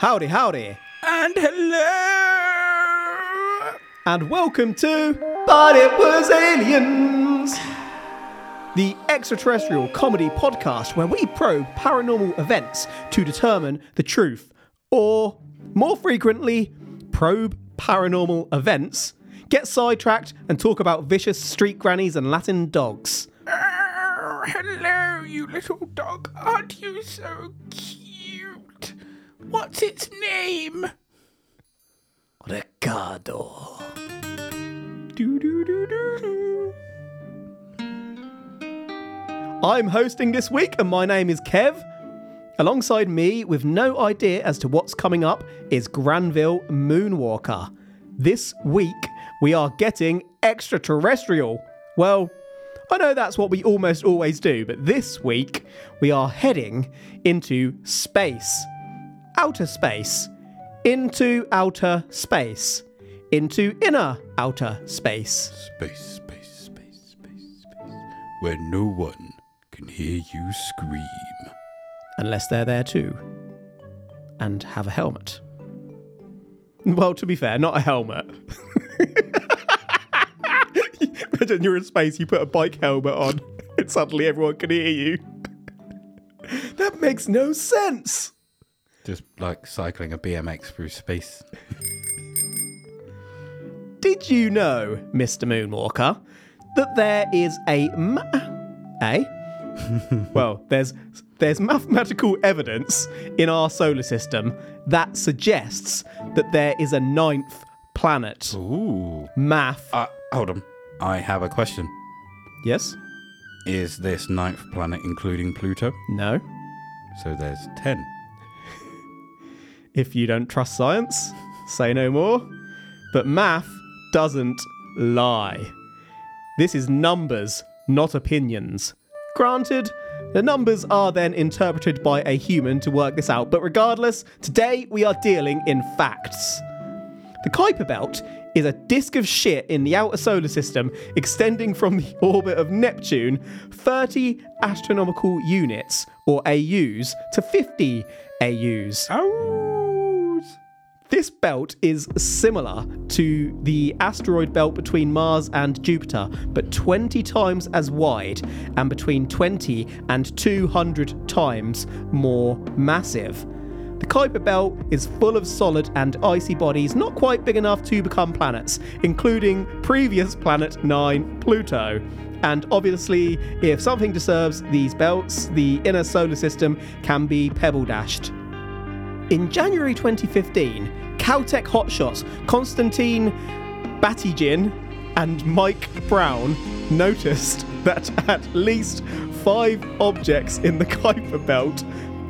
Howdy, howdy, And hello. and welcome to But It Was Aliens, the extraterrestrial comedy podcast where we probe paranormal events to determine the truth, or more frequently, probe paranormal events, get sidetracked, and talk about vicious street grannies and Latin dogs. Oh, hello, you little dog. Aren't you so cute? What's its name? Ricardo. Do, do, do, do, do. I'm hosting this week, and my name is Kev. Alongside me, with no idea as to what's coming up, is Granville Moonwalker. This week, we are getting extraterrestrial. Well, I know that's what we almost always do, but this week, we are heading into space. Outer space into outer space, into inner outer space. Space, space, space, space, space. Where no one can hear you scream. Unless they're there too. And have a helmet. Well, to be fair, not a helmet. Imagine you're in space, you put a bike helmet on, and suddenly everyone can hear you. that makes no sense. Just like cycling a BMX through space. Did you know, Mr. Moonwalker, that there is a ma- a well, there's there's mathematical evidence in our solar system that suggests that there is a ninth planet. Ooh. Math. Uh, hold on. I have a question. yes? Is this ninth planet including Pluto? No? So there's ten. If you don't trust science, say no more. But math doesn't lie. This is numbers, not opinions. Granted, the numbers are then interpreted by a human to work this out, but regardless, today we are dealing in facts. The Kuiper Belt is a disk of shit in the outer solar system extending from the orbit of Neptune 30 astronomical units, or AUs, to 50 AUs. This belt is similar to the asteroid belt between Mars and Jupiter, but 20 times as wide and between 20 and 200 times more massive. The Kuiper Belt is full of solid and icy bodies not quite big enough to become planets, including previous planet 9, Pluto. And obviously, if something disturbs these belts, the inner solar system can be pebble dashed. In January 2015, Caltech hotshots Konstantin Batygin and Mike Brown noticed that at least five objects in the Kuiper Belt,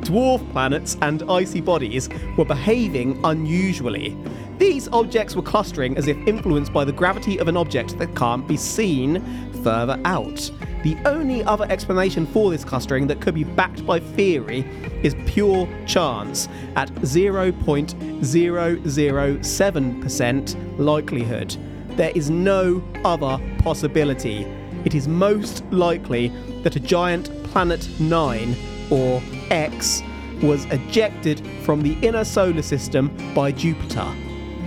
dwarf planets and icy bodies, were behaving unusually. These objects were clustering as if influenced by the gravity of an object that can't be seen further out. The only other explanation for this clustering that could be backed by theory is pure chance at 0.007% likelihood. There is no other possibility. It is most likely that a giant planet 9, or X, was ejected from the inner solar system by Jupiter.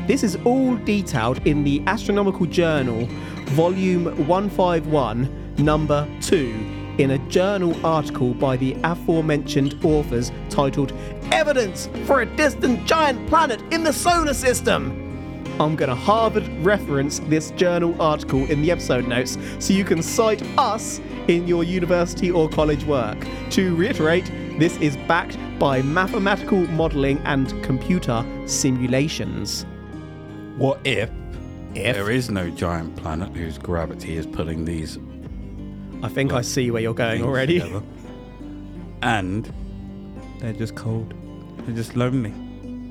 This is all detailed in the Astronomical Journal, volume 151, number 2, in a journal article by the aforementioned authors titled Evidence for a Distant Giant Planet in the Solar System. I'm going to Harvard reference this journal article in the episode notes so you can cite us in your university or college work. To reiterate, this is backed by mathematical modelling and computer simulations. What if, If there is no giant planet whose gravity is pulling these I think I see where you're going already. together? And they're just cold. They're just lonely.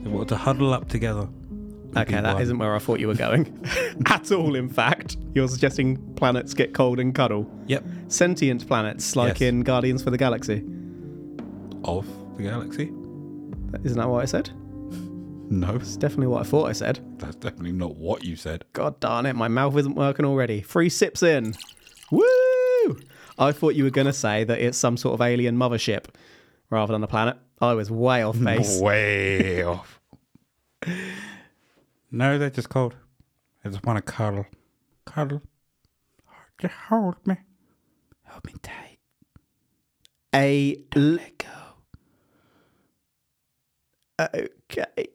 They want to huddle up together. and Okay, be that one. isn't where I thought you were going. At all, in fact. You're suggesting planets get cold and cuddle. Yep. Sentient planets, like Yes. in Guardians for the Galaxy. Of the galaxy? Isn't that what I said? No, It's definitely what I thought I said. that's definitely not what you said. God darn it, my mouth isn't working already. Three sips in. Woo! I thought you were going to say that it's some sort of alien mothership rather than a planet. I was way off base. Way off. No, they're just cold. I just want to cuddle. Cuddle. Just hold me. Hold me tight. A l- Let go. Okay.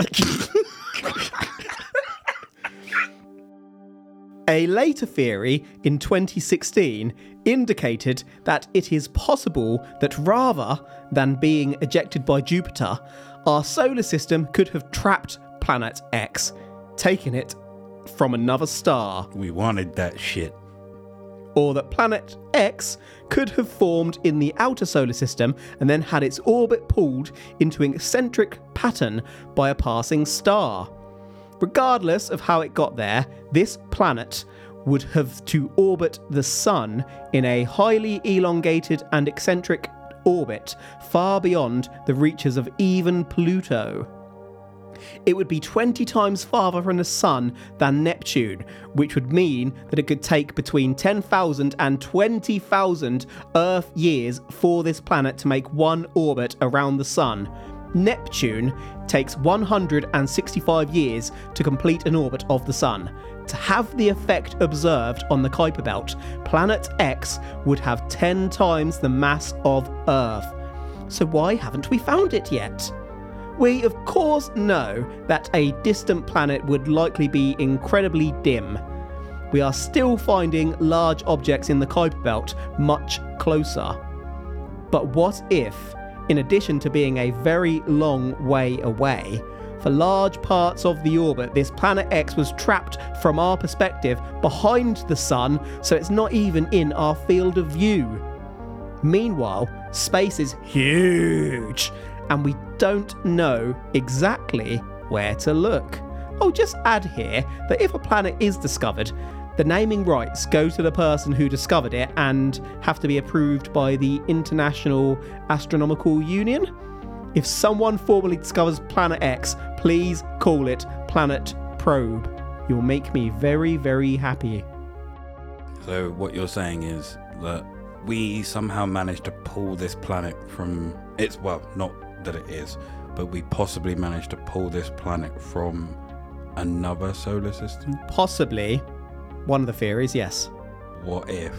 A later theory in 2016 indicated that it is possible that rather than being ejected by Jupiter, our solar system could have trapped Planet X, taking it from another star We wanted that shit. or that planet X could have formed in the outer solar system and then had its orbit pulled into an eccentric pattern by a passing star. Regardless of how it got there, this planet would have to orbit the Sun in a highly elongated and eccentric orbit far beyond the reaches of even Pluto. It would be 20 times farther from the Sun than Neptune, which would mean that it could take between 10,000 and 20,000 Earth years for this planet to make one orbit around the Sun. Neptune takes 165 years to complete an orbit of the Sun. To have the effect observed on the Kuiper Belt, Planet X would have 10 times the mass of Earth. So why haven't we found it yet? We, of course, know that a distant planet would likely be incredibly dim. We are still finding large objects in the Kuiper Belt much closer. But what if, in addition to being a very long way away, for large parts of the orbit, this planet X was trapped from our perspective behind the Sun, so it's not even in our field of view? Meanwhile, space is huge, and we don't know exactly where to look. I'll just add here that if a planet is discovered, the naming rights go to the person who discovered it and have to be approved by the International Astronomical Union. If someone formally discovers Planet X, please call it Planet Probe. You'll make me very, very happy. So what you're saying is that we somehow managed to pull this planet from its well, not that it is, but we possibly managed to pull this planet from another solar system. Possibly one of the theories, yes. What if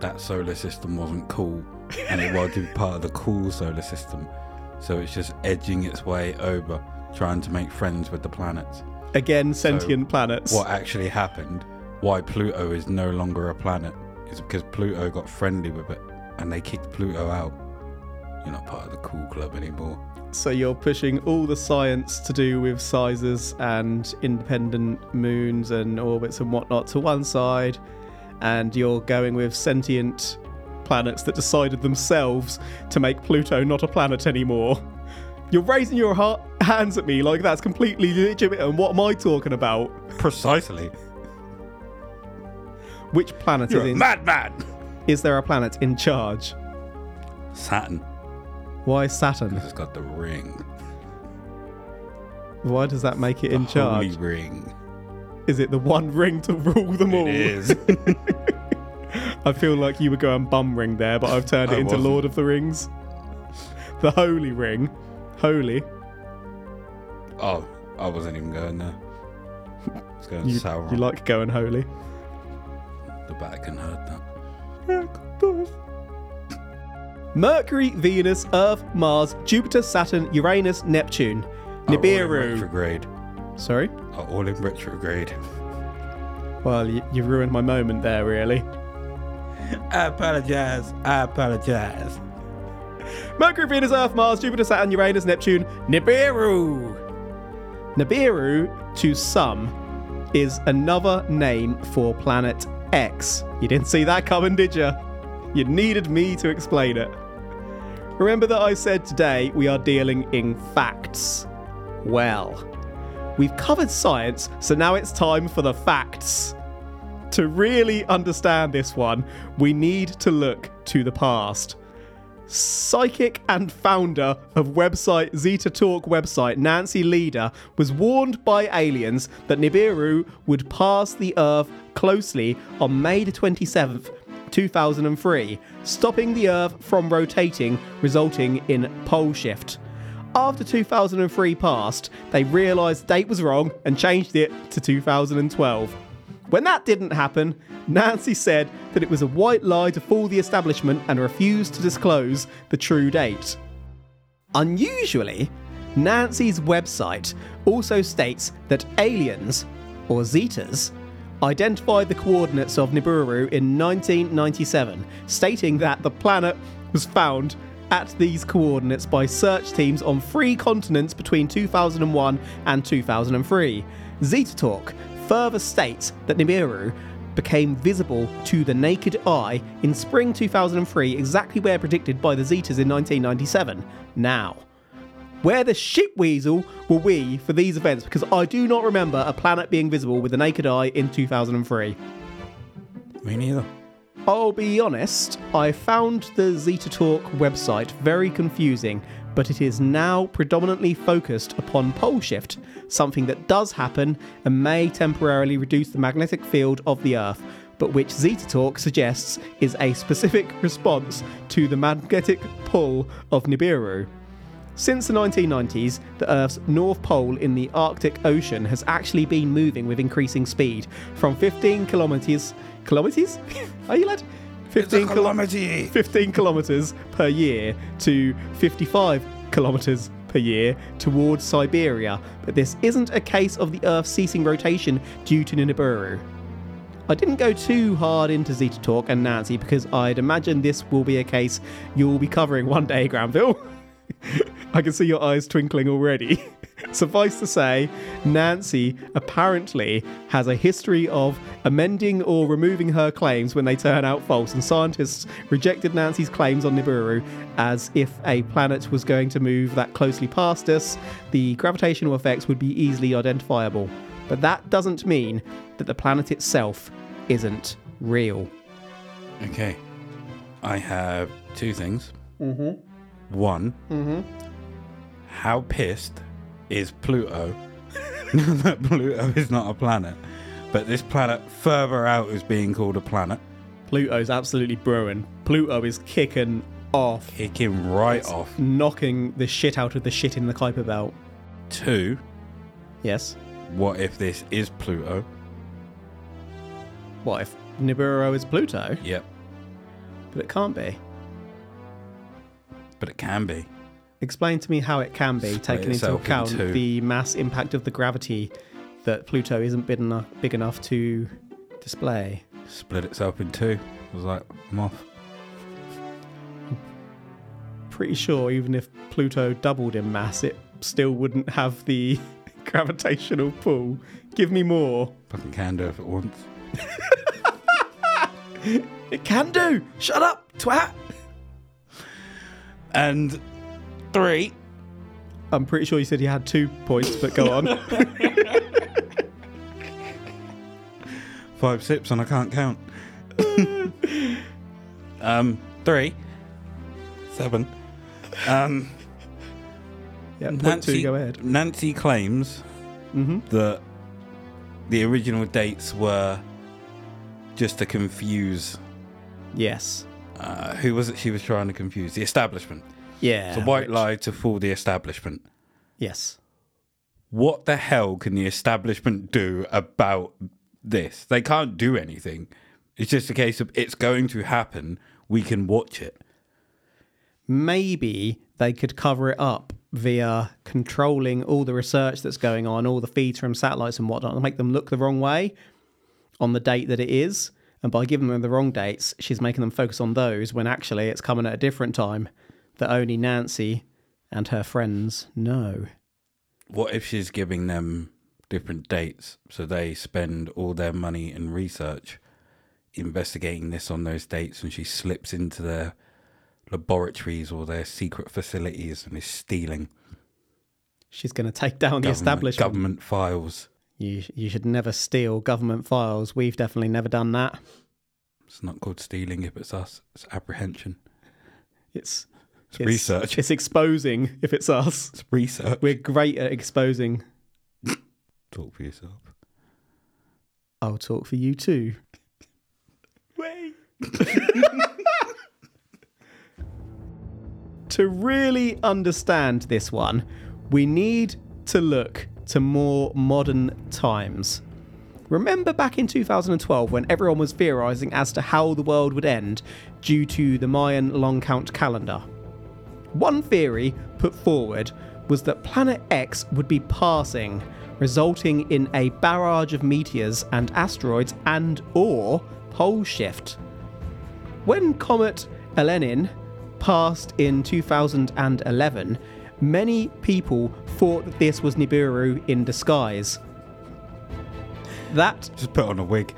that solar system wasn't cool and it wanted to be part of the cool solar system? So it's just edging its way over, trying to make friends with the planets. Again, sentient planets. What actually happened, why Pluto is no longer a planet, is because Pluto got friendly with it and they kicked Pluto out. You're not part of the cool club anymore. So you're pushing all the science to do with sizes and independent moons and orbits and whatnot to one side, and you're going with sentient planets that decided themselves to make Pluto not a planet anymore. You're raising your ha- hands at me like that's completely legitimate, and what am I talking about? Precisely. Which planet You're is a in? madman. Is there a planet in charge? Saturn. Why Saturn? It's got the ring. Why does that make it The in charge? Holy ring. Is it the one ring to rule them all? It is. I feel like you were going bum ring there, but I've turned it I into wasn't. Lord of the Rings. The Holy Ring. Holy. oh, I wasn't even going there. It's going You, sour. you like going holy. the Vatican heard that. Mercury, Venus, Earth, Mars, Jupiter, Saturn, Uranus, Neptune. Are all in Nibiru. retrograde. Sorry? Are all in retrograde. Well, you, you ruined my moment there, really. I apologize. I apologize. Mercury, Venus, Earth, Mars, Jupiter, Saturn, Uranus, Neptune, Nibiru. Nibiru, to some, is another name for planet X. You didn't see that coming, did you? You needed me to explain it. Remember that I said today we are dealing in facts? Well, we've covered science, so now it's time for the facts. To really understand this one, we need to look to the past psychic and founder of website ZetaTalk website Nancy Lieder was warned by aliens that Nibiru would pass the Earth closely on May the 27th, 2003, stopping the Earth from rotating, resulting in pole shift. After 2003 passed, they realised date was wrong and changed it to 2012. When that didn't happen, Nancy said that it was a white lie to fool the establishment and refused to disclose the true date. Unusually, Nancy's website also states that aliens, or Zetas, identified the coordinates of Nibiru in 1997, stating that the planet was found at these coordinates by search teams on three continents between 2001 and 2003. ZetaTalk further states that Nibiru became visible to the naked eye in spring 2003, exactly where predicted by the Zetas in 1997. Now, where the shit weasel were we for these events? Because I do not remember a planet being visible with the naked eye in 2003. Me neither. I'll be honest, I found the ZetaTalk website very confusing, but it is now predominantly focused upon pole shift, something that does happen and may temporarily reduce the magnetic field of the Earth, but which ZetaTalk suggests is a specific response to the magnetic pull of Nibiru. Since the 1990s, the Earth's North Pole in the Arctic Ocean has actually been moving with increasing speed from 15 kilometers. Kilometers? Are you lad? 15 kilo- 15 kilometers per year to 55 kilometers per year towards Siberia, but this isn't a case of the Earth ceasing rotation due to Nibiru. I didn't go too hard into ZetaTalk and Nancy because I'd imagine this will be a case you'll be covering one day, Granville. I can see your eyes twinkling already. Suffice to say, Nancy apparently has a history of amending or removing her claims when they turn out false, and scientists rejected Nancy's claims on Nibiru as if a planet was going to move that closely past us, the gravitational effects would be easily identifiable. But that doesn't mean that the planet itself isn't real. Okay. I have two things. Mm-hmm. One. Mm-hmm. How pissed is Pluto that Pluto is not a planet, but this planet further out is being called a planet, Pluto's absolutely brewing. Pluto is kicking off, kicking right off. knocking the shit out of the shit in the Kuiper Belt. Two. Yes. What if this is Pluto? What if Nibiru is Pluto? Yep. But it can't be. But it can be. Explain to me how it can be, taking into account into- the mass impact of the gravity that Pluto isn't big enough, big enough to display. Split itself in two. I was like, I'm off. Pretty sure even if Pluto doubled in mass, it still wouldn't have the gravitational pull. Give me more. Fucking can do if it wants. It can do. Shut up, twat. And three. I'm pretty sure you said you had two points, but go on. Five sips and I can't count. um, three. Seven. Um, yeah, Nancy, two, go ahead. Nancy claims hmm that the original dates were just to confuse. Yes. Uh, who was it she was trying to confuse? The establishment. Yeah. It's a white which- lie to fool the establishment. Yes. What the hell can the establishment do about this? They can't do anything. It's just a case of it's going to happen. We can watch it. Maybe they could cover it up via controlling all the research that's going on, all the feeds from satellites and whatnot, and make them look the wrong way on the date that it is. And by giving them the wrong dates, she's making them focus on those when actually it's coming at a different time that only Nancy and her friends know. What if she's giving them different dates so they spend all their money and research investigating this on those dates and she slips into their laboratories or their secret facilities and is stealing She's going to take down the government, establishment. government files? You, you should never steal government files. We've definitely never done that. It's not called stealing if it's us. It's apprehension. It's, It's, research. It's exposing if it's us. It's research. We're great at exposing. Talk for yourself. I'll talk for you too. Wait. to really understand this one, we need to look to more modern times. Remember back in 2012 when everyone was theorizing as to how the world would end due to the Mayan long count calendar? One theory put forward was that Planet X would be passing, resulting in a barrage of meteors and asteroids and or pole shift. When Comet Elenin passed in 2011, many people thought that this was Nibiru in disguise. That Just put on a wig.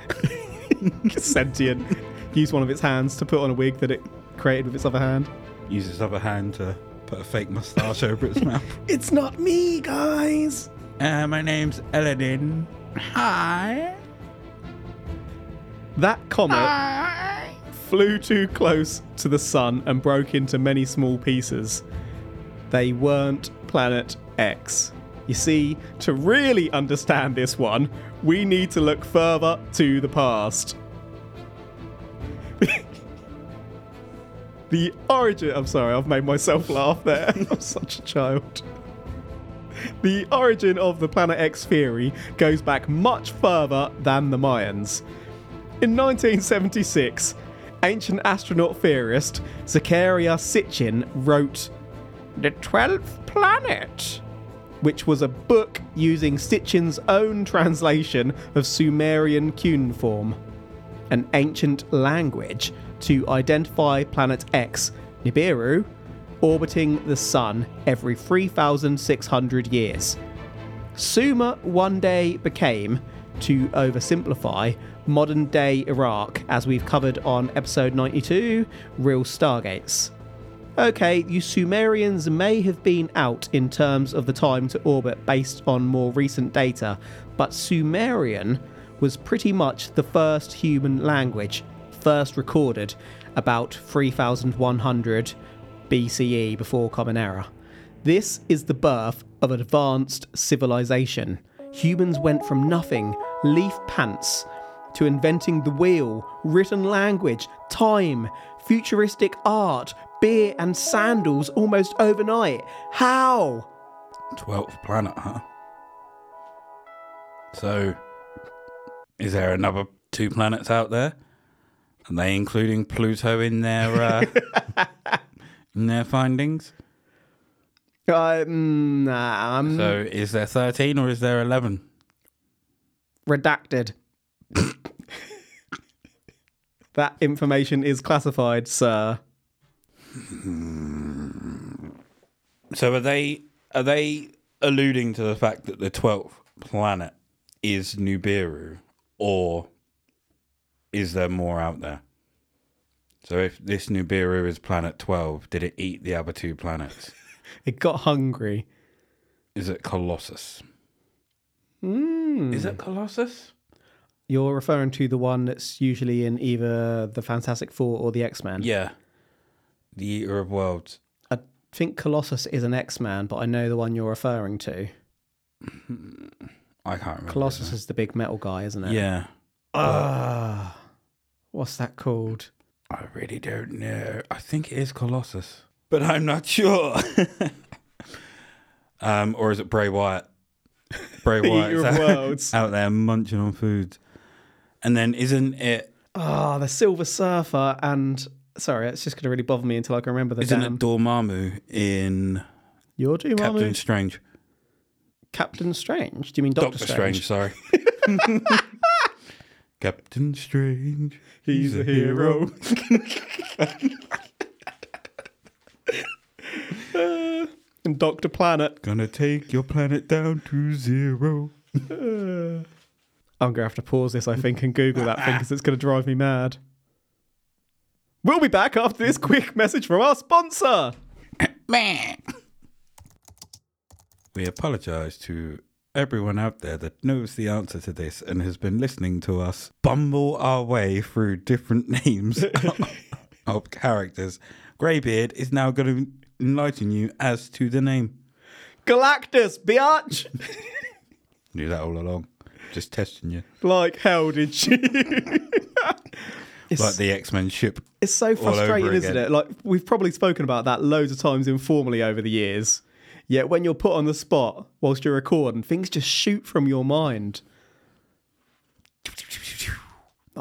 sentient used one of its hands to put on a wig that it created with its other hand. Use his other hand to put a fake moustache over its mouth. It's not me, guys. Uh, my name's Eladin. Hi. That comet I flew too close to the sun and broke into many small pieces. They weren't Planet X. You see, to really understand this one, we need to look further to the past. the origin. I'm sorry, I've made myself laugh there. I'm such a child. The origin of the Planet X theory goes back much further than the Mayans. In 1976, ancient astronaut theorist Zecharia Sitchin wrote The Twelfth Planet, which was a book using Sitchin's own translation of Sumerian cuneiform, an ancient language to identify planet X, Nibiru, orbiting the Sun every 3,600 years. Sumer one day became, to oversimplify, modern day Iraq, as we've covered on episode 92 Real Stargates. Okay, you Sumerians may have been out in terms of the time to orbit based on more recent data, but Sumerian was pretty much the first human language, first recorded about 3100 BCE before Common Era. This is the birth of advanced civilization. Humans went from nothing, leaf pants, to inventing the wheel, written language, time, futuristic art, beer, and sandals almost overnight. How? 12th planet, huh? So, is there another two planets out there? Are they including Pluto in their uh, in their findings? Uh, mm, nah, I'm So, is there 13 or is there 11? redacted. that information is classified, sir. So, are they are they alluding to the fact that the 12th planet is Nibiru or is there more out there? So, if this Nibiru is planet 12, did it eat the other two planets? It got hungry. Is it Colossus? Hmm. Is it Colossus? You're referring to the one that's usually in either the Fantastic Four or the X Men. Yeah. The Eater of Worlds. I think Colossus is an X Man, but I know the one you're referring to. I can't remember. Colossus is the big metal guy, isn't it? Yeah. Ah. What's that called? I really don't know. I think it is Colossus, but I'm not sure. um, or is it Bray Wyatt? Bray Wyatt Eater is of out, out there munching on food. And then isn't it? Ah, the Silver Surfer and sorry, it's just going to really bother me until I can remember the Isn't damn. it Dormammu in You're doing Captain Strange? Captain Strange? Do you mean Doctor, Doctor Strange. sorry. Captain Strange. He's a hero. Uh, and Doctor Planet. Gonna take your planet down to zero. I'm going to have to pause this, I think, and Google that thing because it's going to drive me mad. We'll be back after this quick message from our sponsor. We apologize to everyone out there that knows the answer to this and has been listening to us bumble our way through different names of characters. Greybeard is now going to enlighten you as to the name. Galactus, biatch! Knew that all along. Just testing you. like hell did you? like the X Men ship. It's so frustrating, isn't it? Like we've probably spoken about that loads of times informally over the years. Yet when you're put on the spot whilst you're recording, things just shoot from your mind.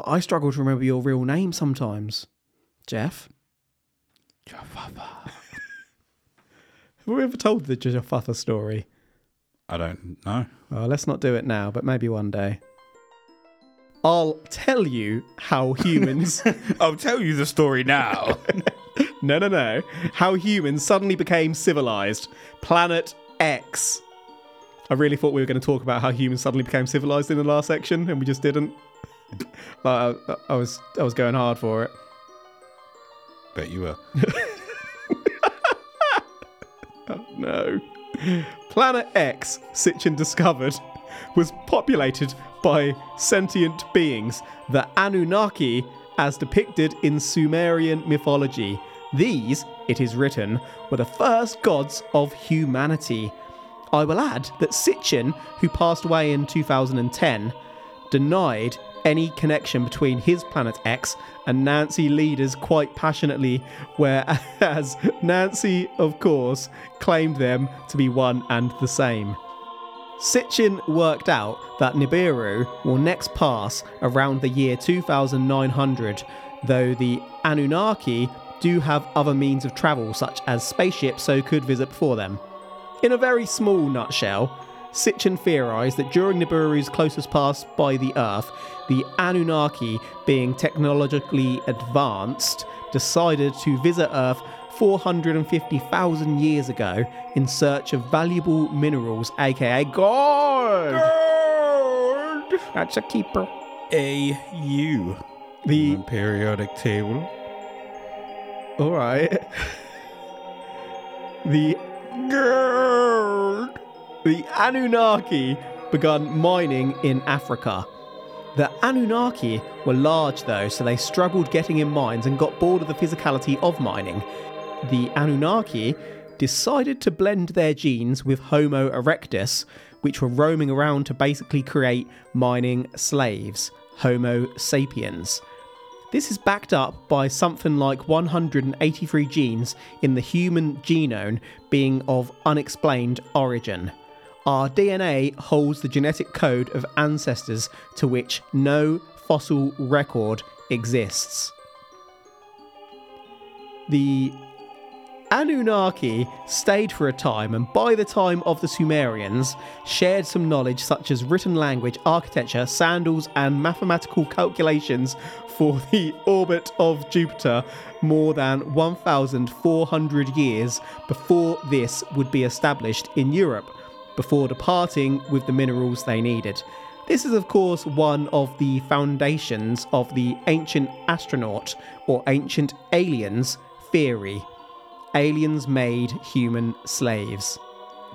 I struggle to remember your real name sometimes. Jeff? Have we ever told the Jaffa story? I don't know. Well, let's not do it now, but maybe one day. I'll tell you how humans. I'll tell you the story now. no, no, no. How humans suddenly became civilized. Planet X. I really thought we were going to talk about how humans suddenly became civilized in the last section, and we just didn't. like, I, I was, I was going hard for it. Bet you will. No. Planet X, Sitchin discovered, was populated by sentient beings, the Anunnaki, as depicted in Sumerian mythology. These, it is written, were the first gods of humanity. I will add that Sitchin, who passed away in 2010, denied any connection between his planet X and Nancy Lieder's quite passionately, whereas Nancy, of course, claimed them to be one and the same. Sitchin worked out that Nibiru will next pass around the year 2900, though the Anunnaki do have other means of travel, such as spaceships, so could visit before them. In a very small nutshell, Sitchin theorised that during Nibiru's closest pass by the Earth, the Anunnaki, being technologically advanced, decided to visit Earth 450,000 years ago in search of valuable minerals, aka gold. That's a keeper. A U. The periodic table. all right. The gold. The Anunnaki begun mining in Africa. The Anunnaki were large though, so they struggled getting in mines and got bored of the physicality of mining. The Anunnaki decided to blend their genes with Homo erectus, which were roaming around to basically create mining slaves, Homo sapiens. This is backed up by something like 183 genes in the human genome being of unexplained origin. Our DNA holds the genetic code of ancestors to which no fossil record exists. The Anunnaki stayed for a time, and by the time of the Sumerians, shared some knowledge such as written language, architecture, sandals, and mathematical calculations for the orbit of Jupiter more than 1,400 years before this would be established in Europe, before departing with the minerals they needed. This is, of course, one of the foundations of the ancient astronaut or ancient aliens theory aliens made human slaves.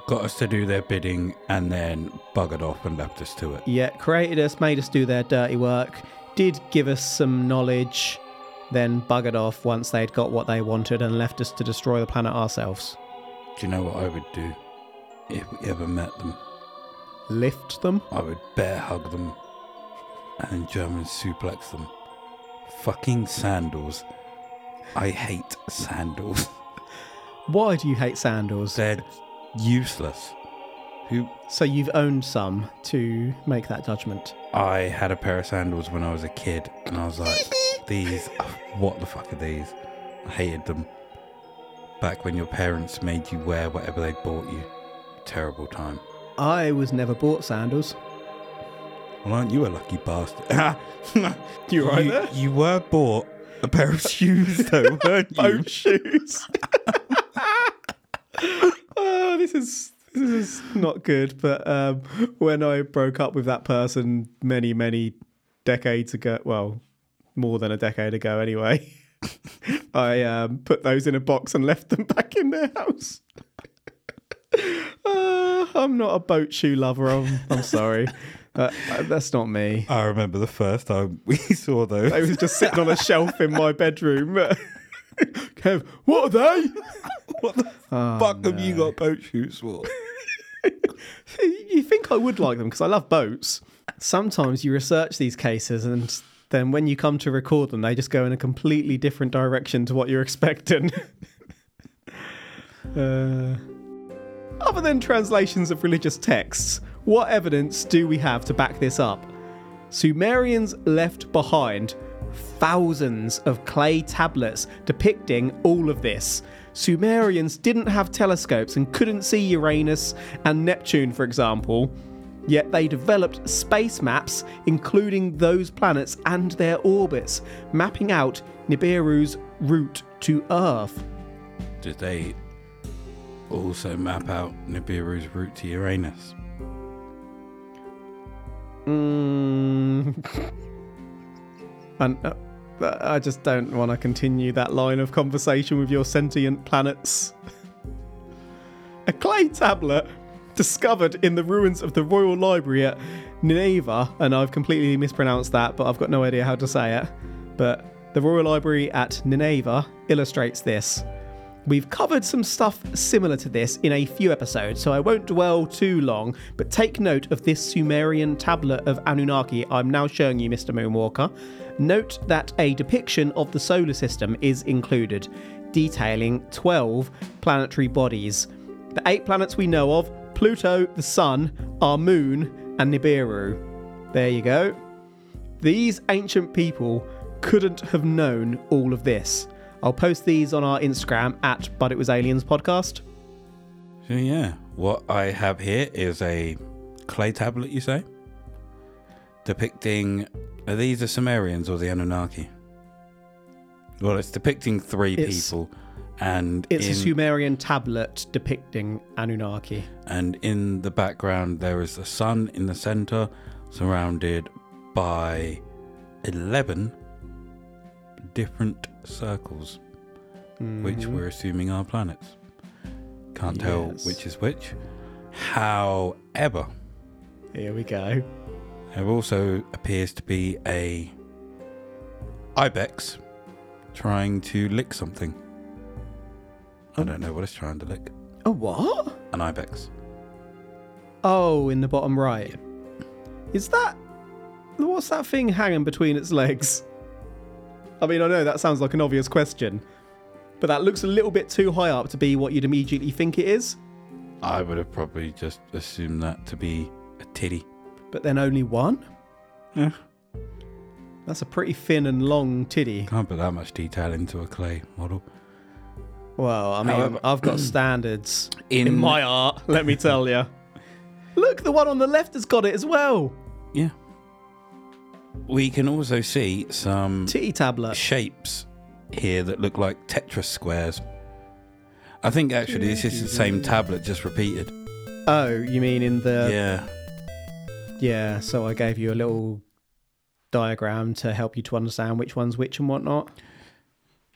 Got us to do their bidding and then buggered off and left us to it. Yeah, created us, made us do their dirty work, did give us some knowledge, then buggered off once they'd got what they wanted and left us to destroy the planet ourselves. Do you know what I would do if we ever met them? Lift them? I would bear hug them and then German suplex them. Fucking sandals. I hate sandals. Why do you hate sandals? They're useless. Who So you've owned some to make that judgment. I had a pair of sandals when I was a kid, and I was like, "These, what the fuck are these?" I hated them. Back when your parents made you wear whatever they bought you, terrible time. I was never bought sandals. Well, aren't you a lucky bastard? You right you, there? you were bought a pair of shoes, though, weren't you? Boat shoes. Oh, this is this is not good. But um, when I broke up with that person many many decades ago, well, more than a decade ago, anyway, I um, put those in a box and left them back in their house. Uh, I'm not a boat shoe lover. I'm, I'm sorry. Uh, that's not me. I remember the first time we saw those. They was just sitting on a shelf in my bedroom. Kev, what are they? what the Oh, fuck have you got boat shoes for? You think I would like them because I love boats. Sometimes you research these cases and then when you come to record them, they just go in a completely different direction to what you're expecting. uh, other than translations of religious texts, what evidence do we have to back this up? Sumerians left behind thousands of clay tablets depicting all of this. Sumerians didn't have telescopes and couldn't see Uranus and Neptune, for example. Yet they developed space maps, including those planets and their orbits, mapping out Nibiru's route to Earth. Did they also map out Nibiru's route to Uranus? Mm. and uh, I just don't want to continue that line of conversation with your sentient planets. A clay tablet discovered in the ruins of the Royal Library at Nineveh, and I've completely mispronounced that, but I've got no idea how to say it. But the Royal Library at Nineveh illustrates this. We've covered some stuff similar to this in a few episodes, so I won't dwell too long, but take note of this Sumerian tablet of Anunnaki I'm now showing you, Mr. Moonwalker. Note that a depiction of the solar system is included, detailing 12 planetary bodies. The eight planets we know of Pluto, the Sun, our Moon, and Nibiru. There you go. These ancient people couldn't have known all of this. I'll post these on our Instagram at But It Was Aliens podcast. So yeah, what I have here is a clay tablet. You say, depicting are these the Sumerians or the Anunnaki? Well, it's depicting three It's- people, and It's in, a Sumerian tablet depicting Anunnaki. and in the background there is the sun in the center, surrounded by eleven different circles, which mm-hmm. we're assuming are planets. Can't tell Yes. which is which. However, Here we go. There also appears to be a ibex trying to lick something. I don't know what it's trying to lick. A what? An ibex. Oh, in the bottom right. Is that. What's that thing hanging between its legs? I mean, I know that sounds like an obvious question, but that looks a little bit too high up to be what you'd immediately think it is. I would have probably just assumed that to be a titty. But then only one? Yeah. That's a pretty thin and long titty. Can't put that much detail into a clay model. Well, I mean, However- I've got standards In- in my art, let me tell you. Look, the one on the left has got it as well. Yeah. We can also see some Titty tablet. shapes here that look like Tetris squares. I think actually this is the same tablet just repeated. Oh, you mean in the. yeah. Yeah, so I gave you a little diagram to help you to understand which one's which and whatnot.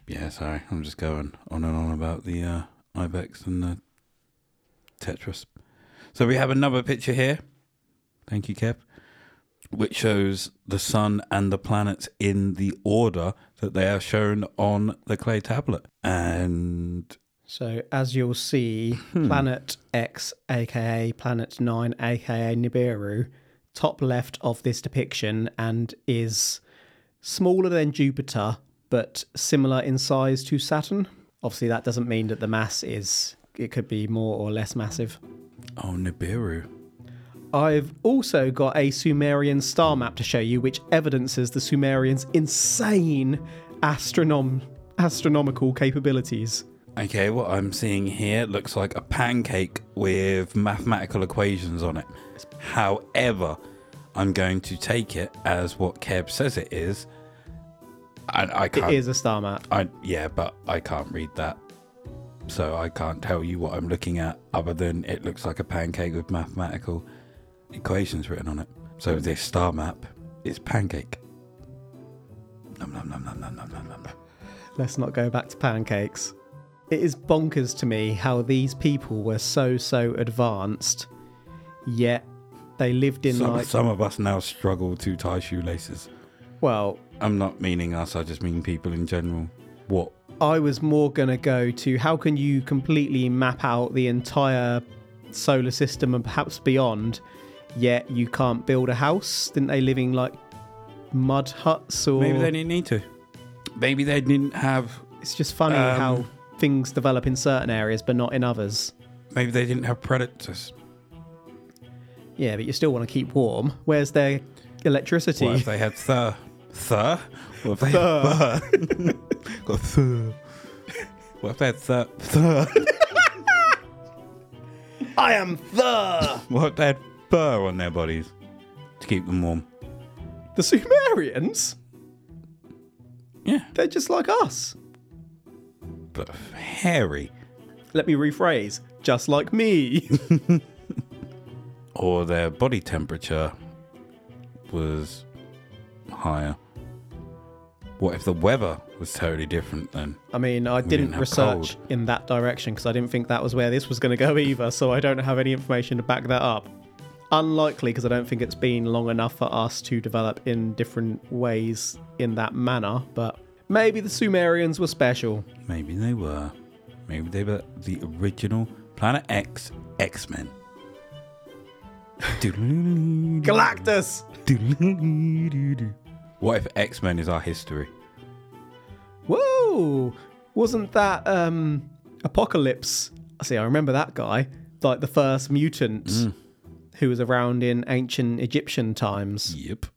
Yeah, sorry. I'm just going on and on about the uh, Ibex and the Tetris. So we have another picture here. Thank you, Kev. Which shows the sun and the planets in the order that they are shown on the clay tablet. And So, as you'll see, Planet X, aka Planet 9, aka Nibiru, top left of this depiction and is smaller than Jupiter but similar in size to Saturn. Obviously, that doesn't mean that the mass is, it could be more or less massive. oh, Nibiru. I've also got a Sumerian star map to show you, which evidences the Sumerians' insane astronom- astronomical capabilities. Okay, what I'm seeing here looks like a pancake with mathematical equations on it. However, I'm going to take it as what Kev says it is. And I It can't. is a star map. I, yeah, but I can't read that. So I can't tell you what I'm looking at other than it looks like a pancake with mathematical equations written on it. So this star map is pancake. Nom, nom, nom, nom, nom, nom, nom, nom. Let's not go back to pancakes. It is bonkers to me how these people were so, so advanced, yet they lived in Some, like. some of us now struggle to tie shoelaces. Well, I'm not meaning us, I just mean people in general. What? I was more going to go to how can you completely map out the entire solar system and perhaps beyond, yet you can't build a house? Didn't they living like mud huts or Maybe they didn't need to. Maybe they didn't have. it's just funny Um, how things develop in certain areas but not in others. Maybe they didn't have predators. Yeah, but you still want to keep warm. Where's their electricity? What if they had thur? Thur? What if they had thur? Got thur. What if they had thur? Thur. I am the What if they had fur on their bodies to keep them warm? the Sumerians. Yeah, They're just like us. But hairy. Let me rephrase. Just like me. Or their body temperature was higher. What if the weather was totally different then? I mean, I didn't didn't research cold. in that direction because I didn't think that was where this was going to go either. So I don't have any information to back that up. Unlikely because I don't think it's been long enough for us to develop in different ways in that manner. But maybe the Sumerians were special. Maybe they were. Maybe they were the original Planet X X Men. Galactus! What if X Men is our history? Whoa! Wasn't that um Apocalypse? See, I remember that guy, like the first mutant Mm. who was around in ancient Egyptian times. Yep.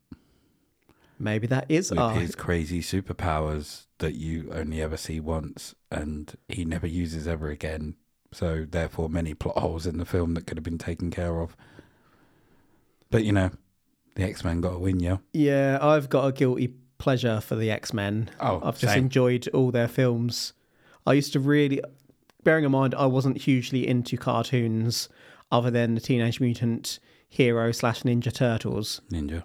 Maybe that is With his crazy superpowers that you only ever see once and he never uses ever again. So, therefore, many plot holes in the film that could have been taken care of. But, you know, the X Men got a win, yeah? Yeah, I've got a guilty pleasure for the X Men. Oh, I've just same. enjoyed all their films. I used to really, bearing in mind, I wasn't hugely into cartoons other than the Teenage Mutant Hero slash Ninja Turtles. Ninja.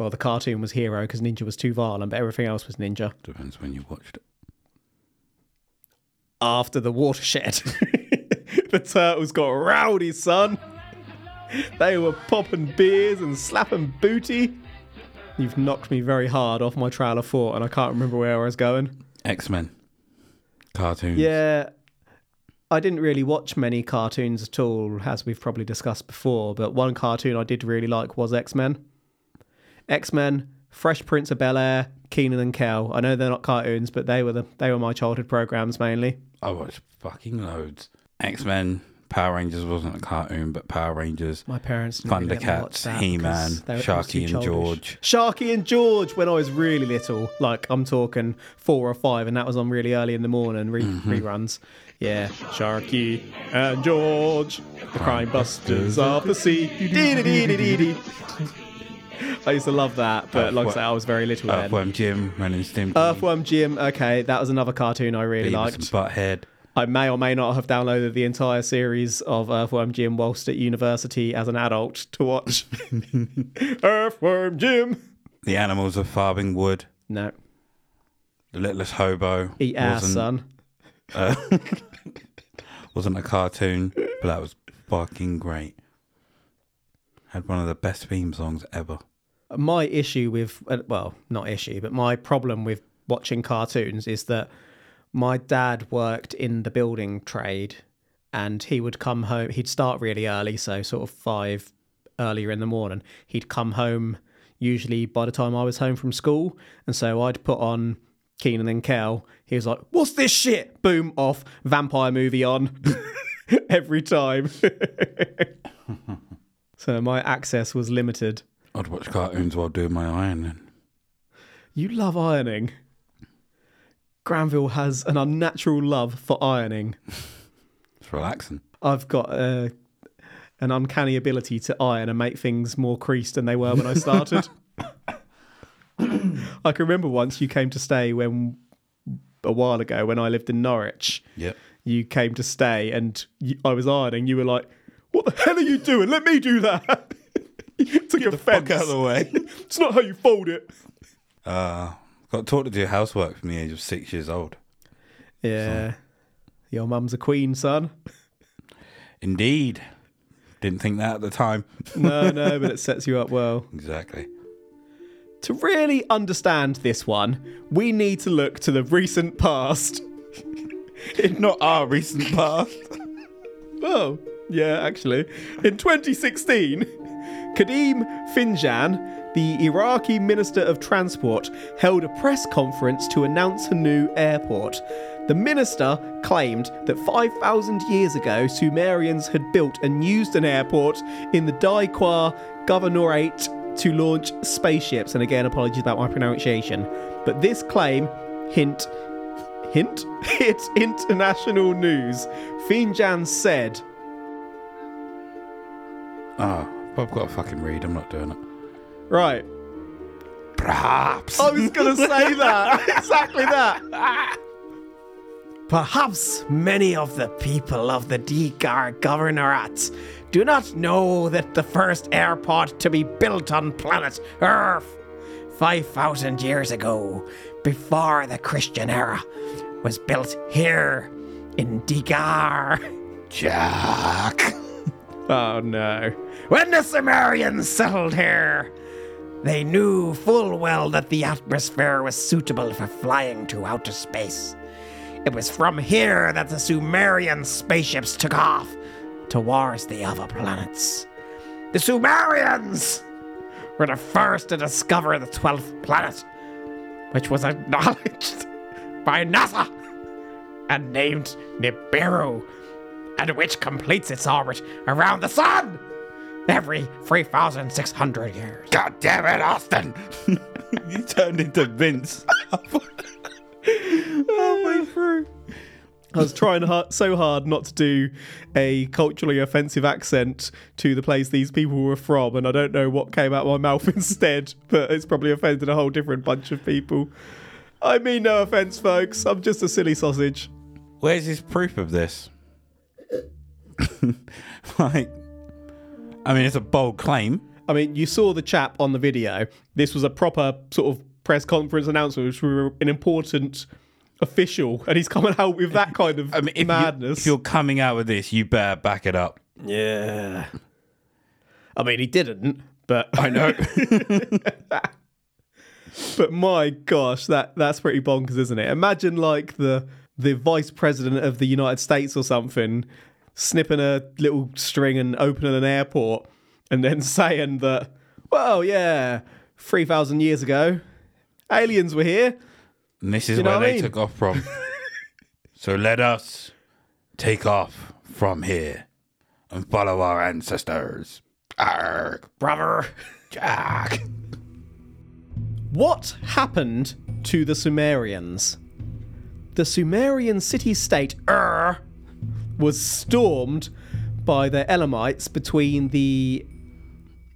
Well, the cartoon was Hero because Ninja was too violent, but everything else was Ninja. Depends when you watched it. After the watershed, the turtles got rowdy, son. They were popping beers and slapping booty. You've knocked me very hard off my trail of thought, and I can't remember where I was going. X Men. Cartoons. Yeah, I didn't really watch many cartoons at all, as we've probably discussed before. But one cartoon I did really like was X Men. X Men, Fresh Prince of Bel Air, Kenan and Kel. I know they're not cartoons, but they were the they were my childhood programs mainly. I watched fucking loads. X Men, Power Rangers wasn't a cartoon, but Power Rangers, My parents didn't really let me watch Thundercats, He Man, because they were- it was too Sharky and. George. Sharky and George when I was really little, like I'm talking four or five, and that was on really early in the morning re- Mm-hmm. reruns. Yeah, Sharky and George, the crime busters of the sea. I used to love that, but like I said, I was very little then. Earthworm Jim, Ren and Stimpy, Earthworm Jim, okay, that was another cartoon I really Beavis liked. and Butthead. I may or may not have downloaded the entire series of Earthworm Jim whilst at university as an adult to watch. Earthworm Jim. The Animals of Farthing Wood. No, The Littlest Hobo. eat ass, son. Uh, wasn't a cartoon, but that was fucking great. Had one of the best theme songs ever. My issue with, uh, well, not issue, but my problem with watching cartoons is that my dad worked in the building trade and he would come home, he'd start really early, so sort of five earlier in the morning. He'd come home usually by the time I was home from school. And so I'd put on Kenan and Kel. He was like, What's this shit? Boom, off, vampire movie on every time. so my access was limited. I'd watch cartoons while doing my ironing. You love ironing. Granville has an unnatural love for ironing. It's relaxing. I've got uh, an uncanny ability to iron and make things more creased than they were when I started. I can remember once you came to stay when a while ago when I lived in Norwich. Yep. You came to stay and you, I was ironing. You were like, "What the hell are you doing? Let me do that." You Took offense. Fuck out of the way. It's not how you fold it. uh, got taught to do housework from the age of six years old. Yeah. Your mum's a queen, son. Indeed. Didn't think that at the time. No, no, but it sets you up well. Exactly. To really understand this one, we need to look to the recent past. If not our recent past. Oh, yeah, actually. In 2016, Kadhim Finjan the Iraqi Minister of Transport held a press conference to announce a new airport. The minister claimed that 5,000 years ago, Sumerians had built and used an airport in the Dhi Qar Governorate to launch spaceships. And again, apologies about my pronunciation. But this claim, hint, hint, hit international news. Finjan said, Ah, I've got to fucking read. I'm not doing it. right, Perhaps. I was going to say that. exactly that. Perhaps many of the people of the Dhi Qar Governorate do not know that the first airport to be built on planet Earth 5,000 years ago, before the Christian era, was built here in Dhi Qar. Jack. Oh no. When the Sumerians settled here, they knew full well that the atmosphere was suitable for flying to outer space. It was from here that the Sumerian spaceships took off towards the other planets. The Sumerians were the first to discover the 12th planet, which was acknowledged by NASA and named Nibiru, and which completes its orbit around the sun every 3,600 years. God damn it, Austin. you turned into Vince. Oh halfway through. I was trying hard, so hard not to do a culturally offensive accent to the place these people were from, and I don't know what came out of my mouth instead, but it's probably offended a whole different bunch of people. I mean, no offense, folks. I'm just a silly sausage. Where's his proof of this? like, I mean, it's a bold claim. I mean, you saw the chap on the video. This was a proper sort of press conference announcement, which was an important official, and he's coming out with that kind of I mean, if, madness. You, if you're coming out with this, you better back it up. Yeah. I mean, he didn't, but I know. but my gosh, that that's pretty bonkers, isn't it? Imagine like the the vice president of the United States or something snipping a little string and opening an airport, and then saying that, well, yeah, three thousand years ago, aliens were here. and this is You know where I they mean? took off from. so let us take off from here and follow our ancestors. Arg, Brother. Jack. What happened to the Sumerians? The Sumerian city state Ur was stormed by the Elamites between the.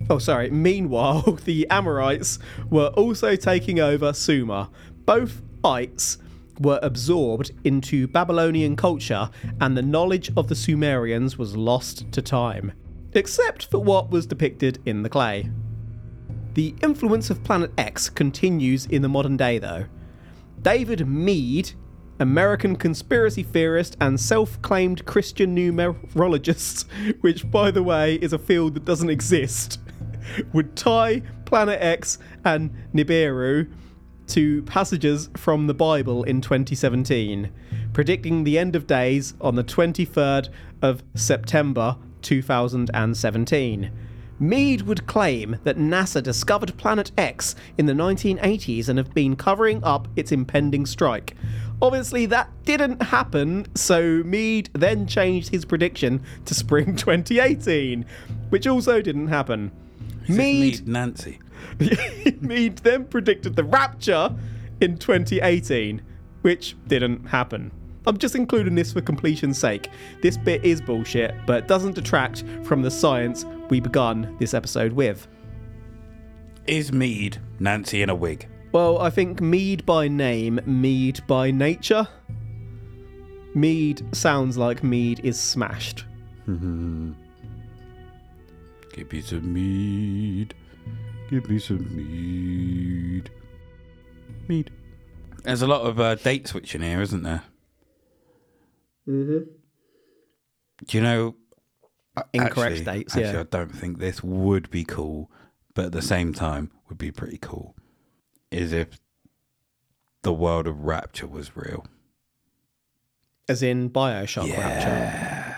Oh, sorry. Meanwhile, the Amorites were also taking over Sumer. Both ites were absorbed into Babylonian culture, and the knowledge of the Sumerians was lost to time, except for what was depicted in the clay. The influence of Planet X continues in the modern day, though. David Mead, American conspiracy theorist and self claimed Christian numerologist, which, by the way, is a field that doesn't exist, would tie Planet X and Nibiru to passages from the Bible in 2017, predicting the end of days on the 23rd of September 2017. Mead would claim that NASA discovered Planet X in the 1980s and have been covering up its impending strike. Obviously, that didn't happen, so Mead then changed his prediction to spring 2018, which also didn't happen. Mead Nancy. Mead then predicted the rapture in 2018, which didn't happen. I'm just including this for completion's sake. This bit is bullshit, but doesn't detract from the science we begun this episode with. Is Mead Nancy in a wig? Well, I think Mead by name, Mead by nature. Mead sounds like Mead is smashed. Give me some mead. Give me some mead. Mead. There's a lot of uh, date switching here, isn't there? Mm-hmm. Do you know? Incorrect actually- dates, Actually, yeah. I don't think this would be cool, but at the same time, would be pretty cool. Is if the world of Rapture was real. As in Bioshock Rapture.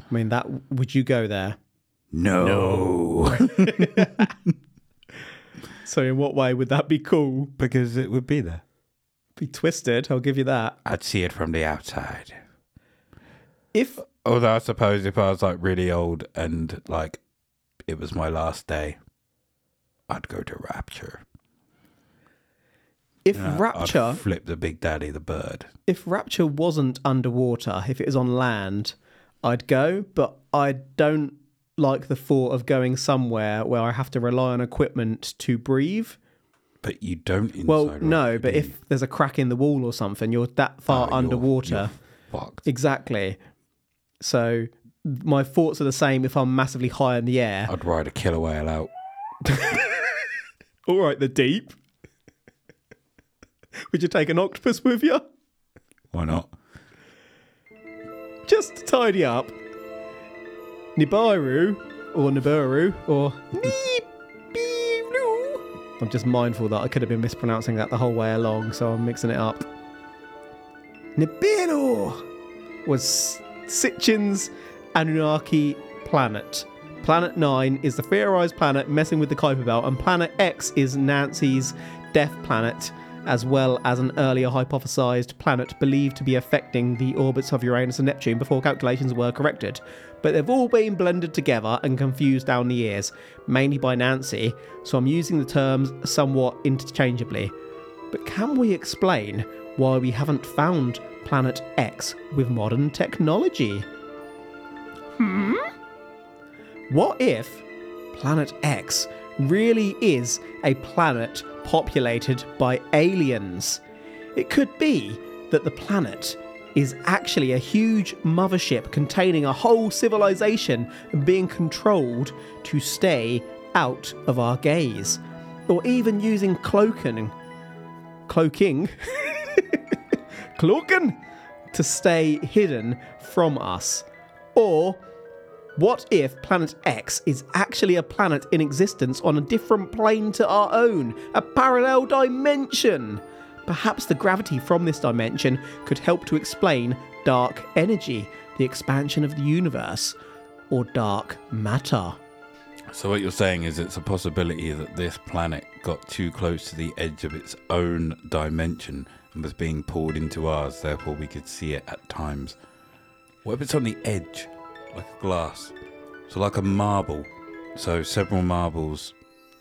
I mean, that would you go there? No. So, in what way would that be cool? Because it would be there. Be twisted, I'll give you that. I'd see it from the outside. If Although I suppose if I was like really old and like it was my last day, I'd go to Rapture. If Rapture I'd flip the Big Daddy the bird. if Rapture wasn't underwater, if it was on land, I'd go, but I don't like the thought of going somewhere where I have to rely on equipment to breathe. But you don't Well, no, but if there's a crack in the wall or something, you're that ah, far Oh, you're- underwater. you're fucked. Exactly. So my thoughts are the same if I'm massively high in the air. I'd ride a killer whale out. All right, the deep. Would you take an octopus with you? Why not? Just to tidy up. Nibiru, or Nibiru, or Nibiru. I'm just mindful that I could have been mispronouncing that the whole way along, so I'm mixing it up. Nibiru was Sitchin's Anunnaki planet. Planet 9 is the theorized planet messing with the Kuiper Belt, and Planet X is Nancy's death planet, as well as an earlier hypothesized planet believed to be affecting the orbits of Uranus and Neptune before calculations were corrected. But they've all been blended together and confused down the years, mainly by Nancy, so I'm using the terms somewhat interchangeably. But can we explain why we haven't found Planet X with modern technology? Hmm? What if Planet X really is a planet populated by aliens? It could be that the planet is actually a huge mothership containing a whole civilization being controlled to stay out of our gaze. Or even using cloaking cloaking cloaking to stay hidden from us or what if planet x is actually a planet in existence on a different plane to our own? A parallel dimension. Perhaps the gravity from this dimension could help to explain dark energy the expansion of the universe or dark matter. So what you're saying is it's a possibility that this planet got too close to the edge of its own dimension and was being pulled into ours, therefore we could see it at times. What if it's on the edge, like a glass? So like a marble. So several marbles.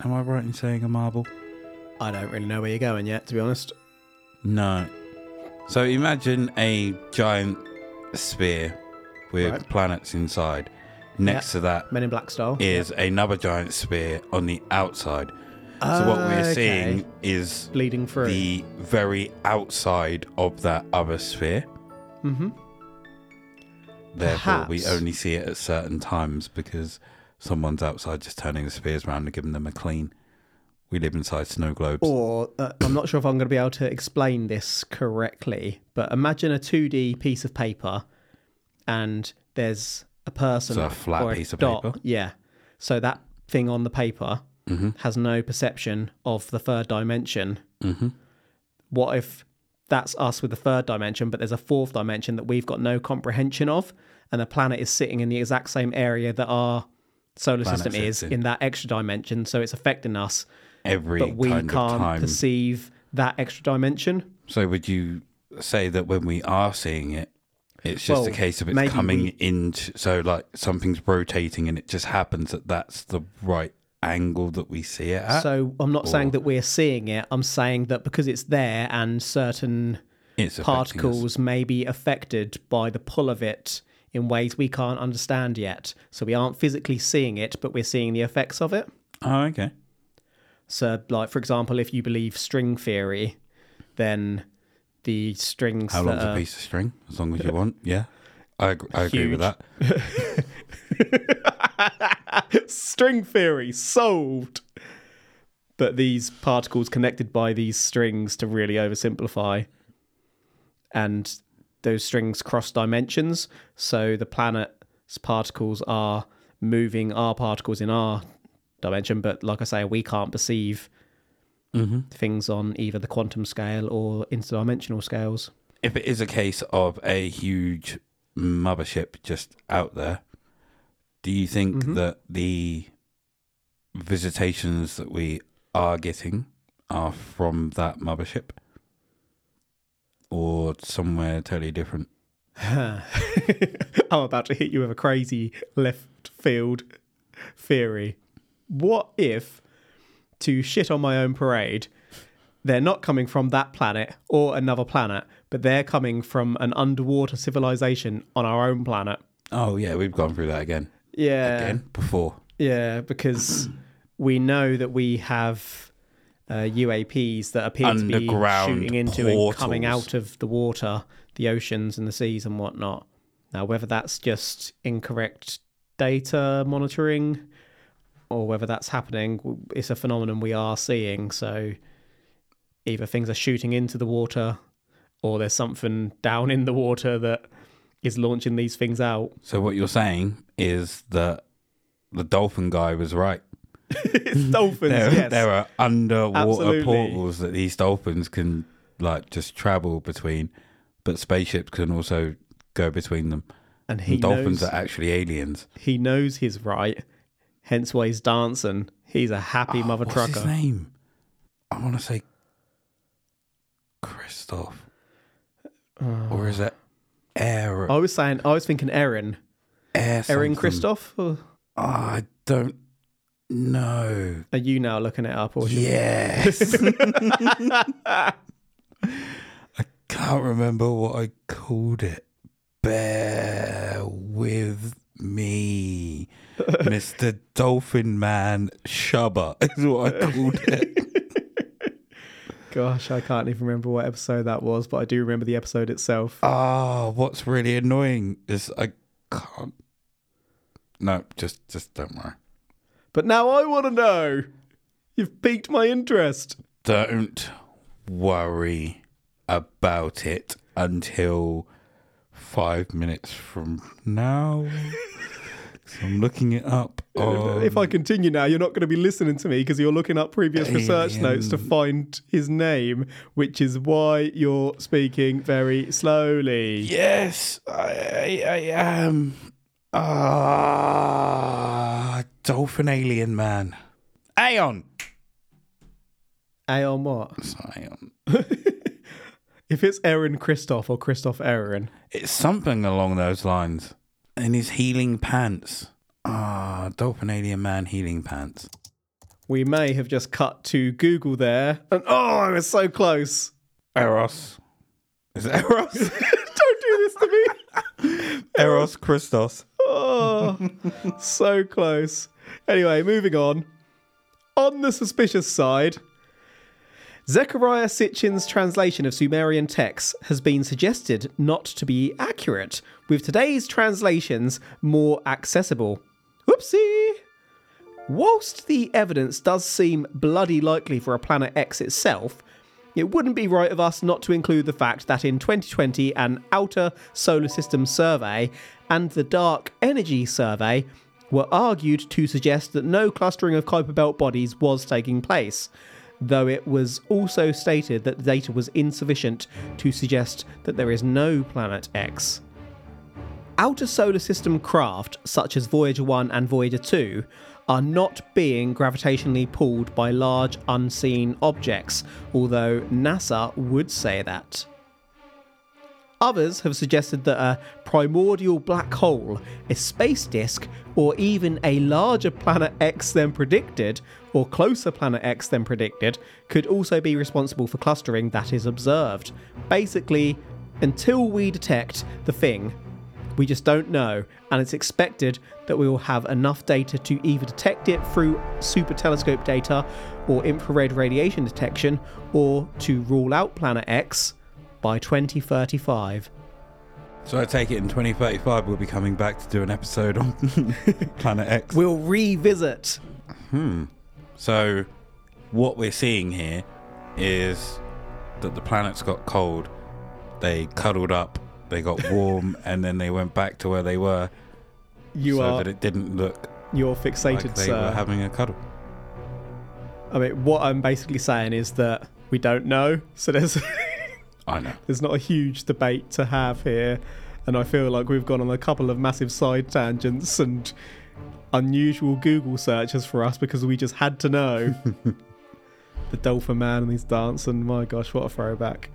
Am I right in saying a marble? i don't really know where you're going yet to be honest No. So imagine a giant sphere with Right. planets inside. Next to that men in black style is another giant sphere on the outside. So what we're Okay. seeing is bleeding through the very outside of that other sphere. Mhm. Therefore, we only see it at certain times because someone's outside just turning the spheres around and giving them a clean. We live inside snow globes. Or uh, I'm not sure if I'm going to be able to explain this correctly, but imagine a 2D piece of paper, and there's a person So a flat or piece of dot. paper? Yeah. So that thing on the paper Mm-hmm. has no perception of the third dimension. Mhm. What if that's us with the third dimension, but there's a fourth dimension that we've got no comprehension of, and the planet is sitting in the exact same area that our solar Planet system is in. in that extra dimension, so it's affecting us Every but we kind can't time. perceive that extra dimension. So would you say that when we are seeing it, it's just Well, a case of it's coming we- into so like something's rotating and it just happens that that's the right angle that we see it at. So I'm not or- saying that we're seeing it. I'm saying that because it's there and certain affecting us. particles may be affected by the pull of it in ways we can't understand yet. So we aren't physically seeing it, but we're seeing the effects of it. Oh, okay. So, like for example, if you believe string theory, then the strings How long's a piece of string? As long as you want. Yeah, I, I agree with that. string theory solved. But these particles connected by these strings to really oversimplify, and those strings cross dimensions. So the planet's particles are moving our particles in our dimension, but like I say, we can't perceive Mm-hmm. things on either the quantum scale or interdimensional scales. If it is a case of a huge mothership just out there, do you think Mhm. that the visitations that we are getting are from that mothership or somewhere totally different. I'm about to hit you with a crazy left field theory. What if, to shit on my own parade, they're not coming from that planet or another planet, but they're coming from an underwater civilization on our own planet? Oh yeah, we've gone through that again. Yeah. Again before. Yeah, because we know that we have uh, UAPs that appear to be shooting into and coming out of the water, the oceans and the seas and whatnot. Now, whether that's just incorrect data monitoring or whether that's happening, it's a phenomenon we are seeing. So either things are shooting into the water or there's something down in the water that is launching these things out. So what you're saying is that the dolphin guy was right. it's dolphins, There, yes. there are underwater Absolutely. portals that these dolphins can like just travel between, but spaceships can also go between them. and he And dolphins knows, are actually aliens. he knows he's right, hence why he's dancing. He's a happy mother What's trucker. his name? I want to say Christoph, uh, or is it Air? I was saying, I was thinking Erin, Air Erin. Christoph. Or I don't know. are you now looking it up? Or Yes. I can't remember what I called it. Bear with me. Mr. Dolphin Man Shubber is what I called it. Gosh, I can't even remember what episode that was, but I do remember the episode itself. Ah, what's really annoying is I can't. No, just just don't worry. But now I want to know. You've piqued my interest. Don't worry about it until five minutes from now. So I'm looking it up. On, if I continue now, you're not going to be listening to me because you're looking up previous research notes to find his name, which is why you're speaking very slowly. yes, I, I, I am. Ah, dolphin alien man. Aeon. Aeon what? It's Aeon. If it's Aaron Christoph or Christoph Aaron, It's something along those lines. And his healing pants. Ah, dolphin alien man healing pants. we may have just cut to Google there. And oh, I was so close. Eros. Is it Eros? Don't do this to me. Eros Christos. Oh, so close. Anyway, moving on. On the suspicious side, Zecharia Sitchin's translation of Sumerian texts has been suggested not to be accurate, with today's translations more accessible. Whoopsie! Whilst the evidence does seem bloody likely for a Planet X itself, it wouldn't be right of us not to include the fact that in 2020, an outer solar system survey and the dark energy survey were argued to suggest that no clustering of Kuiper Belt bodies was taking place, though it was also stated that the data was insufficient to suggest that there is no Planet X. Outer solar system craft, such as Voyager 1 and Voyager 2, are not being gravitationally pulled by large unseen objects, although NASA would say that. Others have suggested that a primordial black hole, a space disk, or even a larger planet X than predicted, or closer planet X than predicted, could also be responsible for clustering that is observed. Basically, until we detect the thing, we just don't know, and it's expected that we will have enough data to either detect it through super telescope data or infrared radiation detection, or to rule out Planet X by 2035. So I take it in 2035 we'll be coming back to do an episode on Planet X. We'll revisit. Hmm. So what we're seeing here is that the planets got cold, they cuddled up, they got warm, and then they went back to where they were You so are that it didn't look you're fixated, like they sir. were having a cuddle. I mean, what I'm basically saying is that we don't know, so there's I know. there's not a huge debate to have here, and I feel like we've gone on a couple of massive side tangents and unusual Google searches for us because we just had to know. the Dolphin Man and he's dancing. My gosh, what a throwback.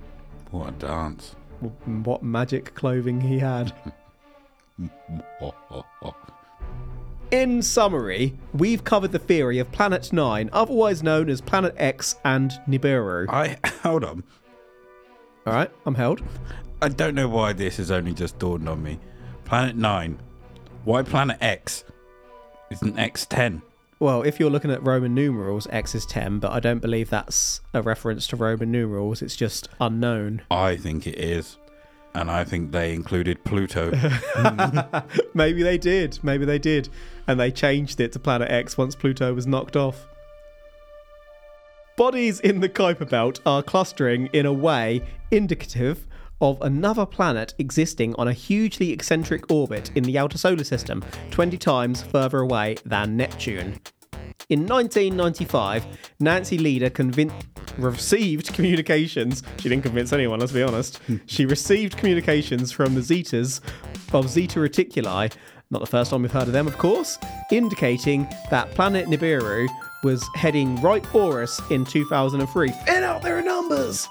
What a dance. What magic clothing he had. In summary, we've covered the theory of Planet 9, otherwise known as Planet X and Nibiru. I hold on. Alright, I'm held. I don't know why this has only just dawned on me. Planet 9. Why Planet X? Isn't X 10? Well, if you're looking at Roman numerals, X is 10, but I don't believe that's a reference to Roman numerals. It's just unknown. I think it is. And I think they included Pluto. Maybe they did. Maybe they did. And they changed it to Planet X once Pluto was knocked off. Bodies in the Kuiper Belt are clustering in a way indicative of another planet existing on a hugely eccentric orbit in the outer solar system, 20 times further away than Neptune. In 1995, Nancy Lieder convin- received communications. She didn't convince anyone, let's be honest. Hmm. she received communications from the Zetas of Zeta Reticuli, not the first time we've heard of them, of course, indicating that planet Nibiru was heading right for us in 2003. Fill out there their numbers!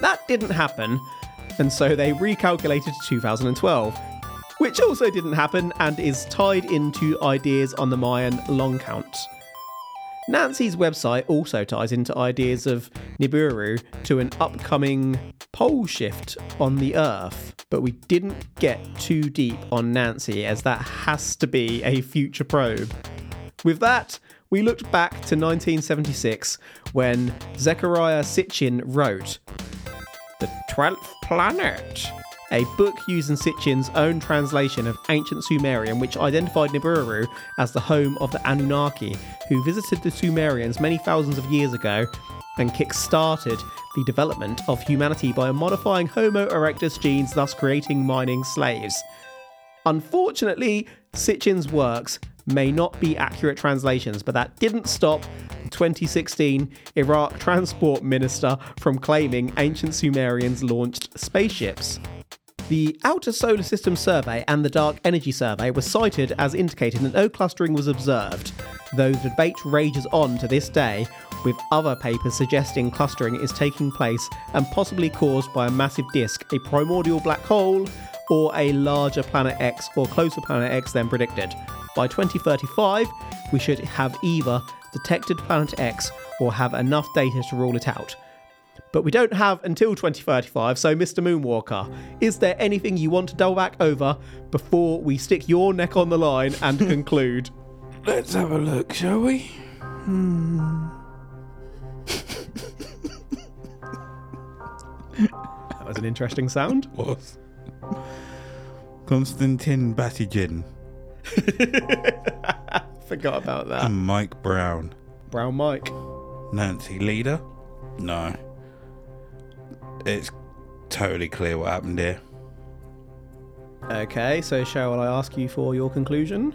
That didn't happen, and so they recalculated to 2012, which also didn't happen and is tied into ideas on the Mayan long count. Nancy's website also ties into ideas of Nibiru to an upcoming pole shift on the Earth, but we didn't get too deep on Nancy as that has to be a future probe. With that, we looked back to 1976 when Zecharia Sitchin wrote The Twelfth Planet, a book using Sitchin's own translation of ancient Sumerian, which identified Nibiru as the home of the Anunnaki, who visited the Sumerians many thousands of years ago and kick-started the development of humanity by modifying Homo erectus genes, thus creating mining slaves. Unfortunately, Sitchin's works may not be accurate translations, but that didn't stop 2016 Iraq transport minister from claiming ancient Sumerians launched spaceships. The Outer Solar System Survey and the Dark Energy Survey were cited as indicating that no clustering was observed, though the debate rages on to this day, with other papers suggesting clustering is taking place and possibly caused by a massive disk, a primordial black hole, or a larger planet X or closer planet X than predicted. By 2035, we should have either detected planet X or have enough data to rule it out. But we don't have until 2035, so Mr. Moonwalker, is there anything you want to delve back over before we stick your neck on the line and conclude? Let's have a look, shall we? Hmm. That was an interesting sound. Was. Konstantin Batygin Forgot about that. and Mike Brown. Brown Mike. Nancy Lieder? No. It's totally clear what happened here. Okay, so shall I ask you for your conclusion?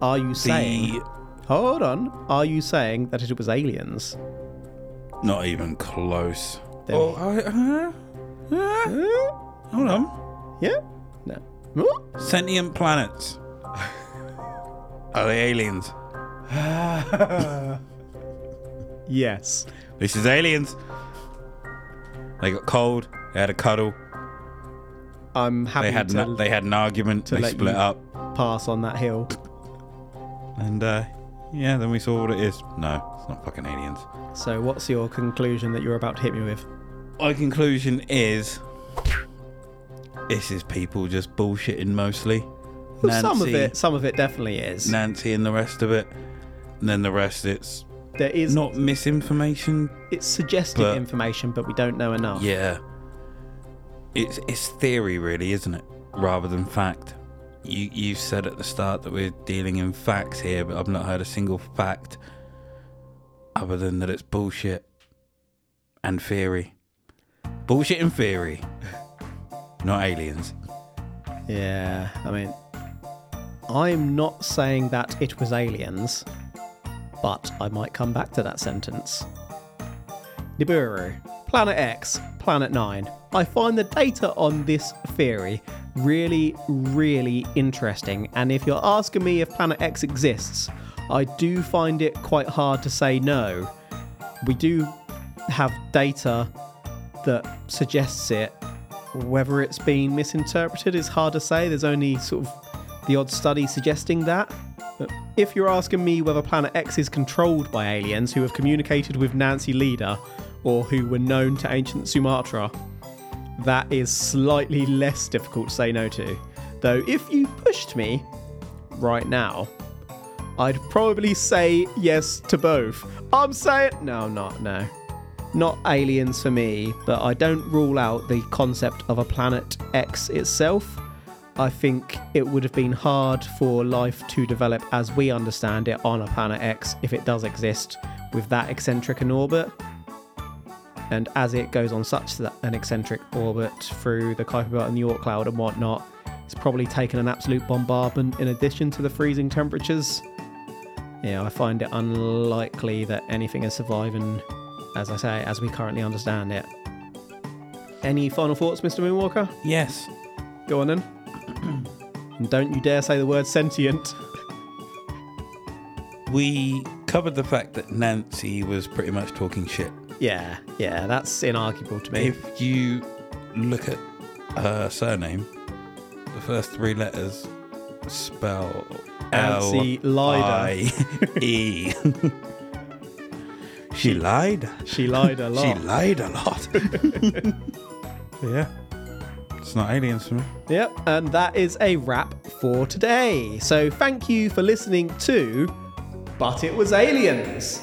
Are you saying. The Hold on. Are you saying that it was aliens? not even close. Then- Oh, I, uh, uh, Huh? hold on. Yeah? No. What? Sentient planets. Are they aliens? Yes. This is aliens. They got cold. They had a cuddle. I'm happy They had to an, they had an argument. to They split up, pass on that hill. and uh, yeah, then we saw what it is. No, it's not fucking aliens. So, what's your conclusion that you're about to hit me with? My conclusion is this is people just bullshitting mostly. Well, some of it, some of it definitely is. Nancy and the rest of it, and then the rest it's there is not misinformation. it's suggestive but- information, but we don't know enough. Yeah, it's it's theory really, isn't it, rather than fact. You you said at the start that we're dealing in facts here, but I've not heard a single fact other than that it's bullshit and theory. Bullshit and theory, not aliens. Yeah, I mean, I'm not saying that it was aliens, but I might come back to that sentence. Nibiru, Planet X, Planet 9. I find the data on this theory really, really interesting, and if you're asking me if Planet X exists, I do find it quite hard to say no. we do have data that suggests it. Whether it's been misinterpreted is hard to say. There's only sort of the odd study suggesting that. If you're asking me whether Planet X is controlled by aliens who have communicated with Nancy Lieder or who were known to ancient Sumatra, that is slightly less difficult to say no to. Though, if you pushed me right now, I'd probably say yes to both. I'm saying no, not no. Not aliens for me, but I don't rule out the concept of a planet X itself. I think it would have been hard for life to develop as we understand it on a planet X if it does exist with that eccentric an orbit. And as it goes on such an eccentric orbit through the Kuiper Belt and the Oort cloud and whatnot, it's probably taken an absolute bombardment in addition to the freezing temperatures. Yeah, I find it unlikely that anything is surviving, as I say, as we currently understand it. Any final thoughts, Mr. Moonwalker? Yes. Go on then. And don't you dare say the word sentient. We covered the fact that Nancy was pretty much talking shit. Yeah, yeah, that's inarguable to me. If you look at her surname, the first three letters spell Nancy L I Lider. E. She lied. She lied a lot. She lied a lot. yeah. It's not aliens for me. Yep, and that is a wrap for today. So thank you for listening to But It Was Aliens.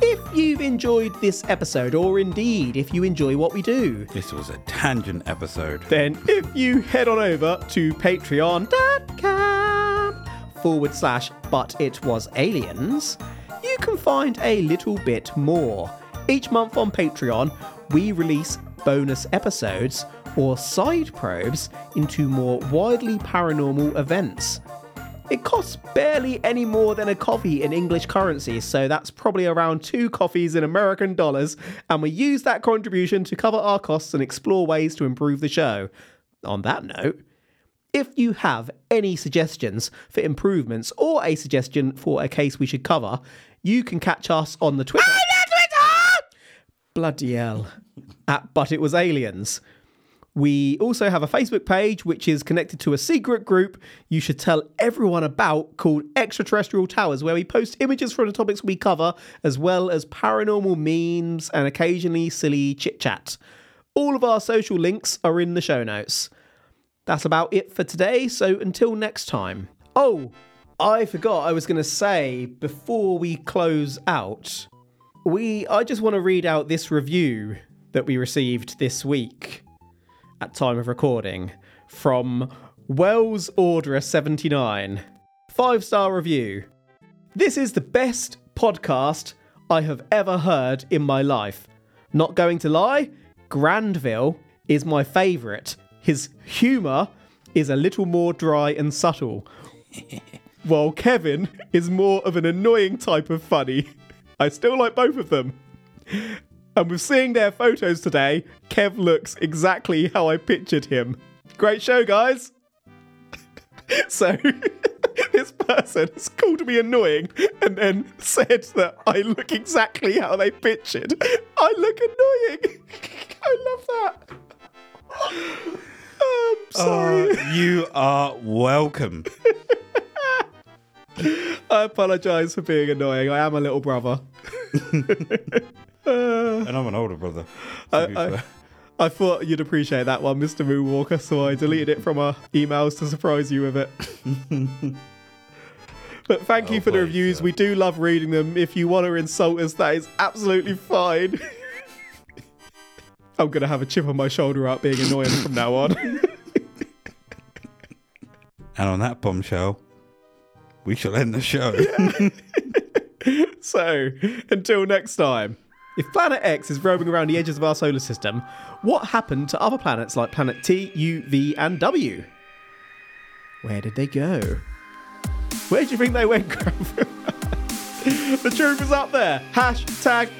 If you've enjoyed this episode, or indeed if you enjoy what we do, This was a tangent episode. then if you head on over to patreon.com forward slash but it was aliens, you can find a little bit more. Each month on Patreon, we release bonus episodes or side probes into more widely paranormal events. It costs barely any more than a coffee in English currency, so that's probably around two coffees in American dollars, and we use that contribution to cover our costs and explore ways to improve the show. On that note, if you have any suggestions for improvements or a suggestion for a case we should cover, you can catch us on the Twitter. Bloody hell. At But It Was Aliens. We also have a Facebook page which is connected to a secret group you should tell everyone about called Extraterrestrial Towers, where we post images from the topics we cover, as well as paranormal memes and occasionally silly chit chat. All of our social links are in the show notes. That's about it for today, so until next time. Oh, I forgot I was going to say before we close out, we I just want to read out this review that we received this week at time of recording from Wells Orderer 79. Five star review. This is the best podcast I have ever heard in my life. Not going to lie, Granville is my favourite. His humour is a little more dry and subtle, while Kevin is more of an annoying type of funny. I still like both of them. And with seeing their photos today, Kev looks exactly how I pictured him. Great show, guys! so, this person has called me annoying and then said that I look exactly how they pictured. I look annoying! I love that! I'm sorry. Uh, you are welcome. I apologise for being annoying. I am a little brother. Uh, and I'm an older brother. be I- I thought you'd appreciate that one, Mr. Moonwalker, so I deleted it from our emails to surprise you with it. but thank you Oh, for the oh, reviews. sir. We do love reading them. If you want to insult us, that is absolutely fine. I'm going to have a chip on my shoulder out being annoying from now on. and on that bombshell, we shall end the show. so, until next time. If Planet X is roaming around the edges of our solar system, what happened to other planets like Planet T, U, V, and W? Where did they go? Where do you think they went, the truth is up there. Hashtag.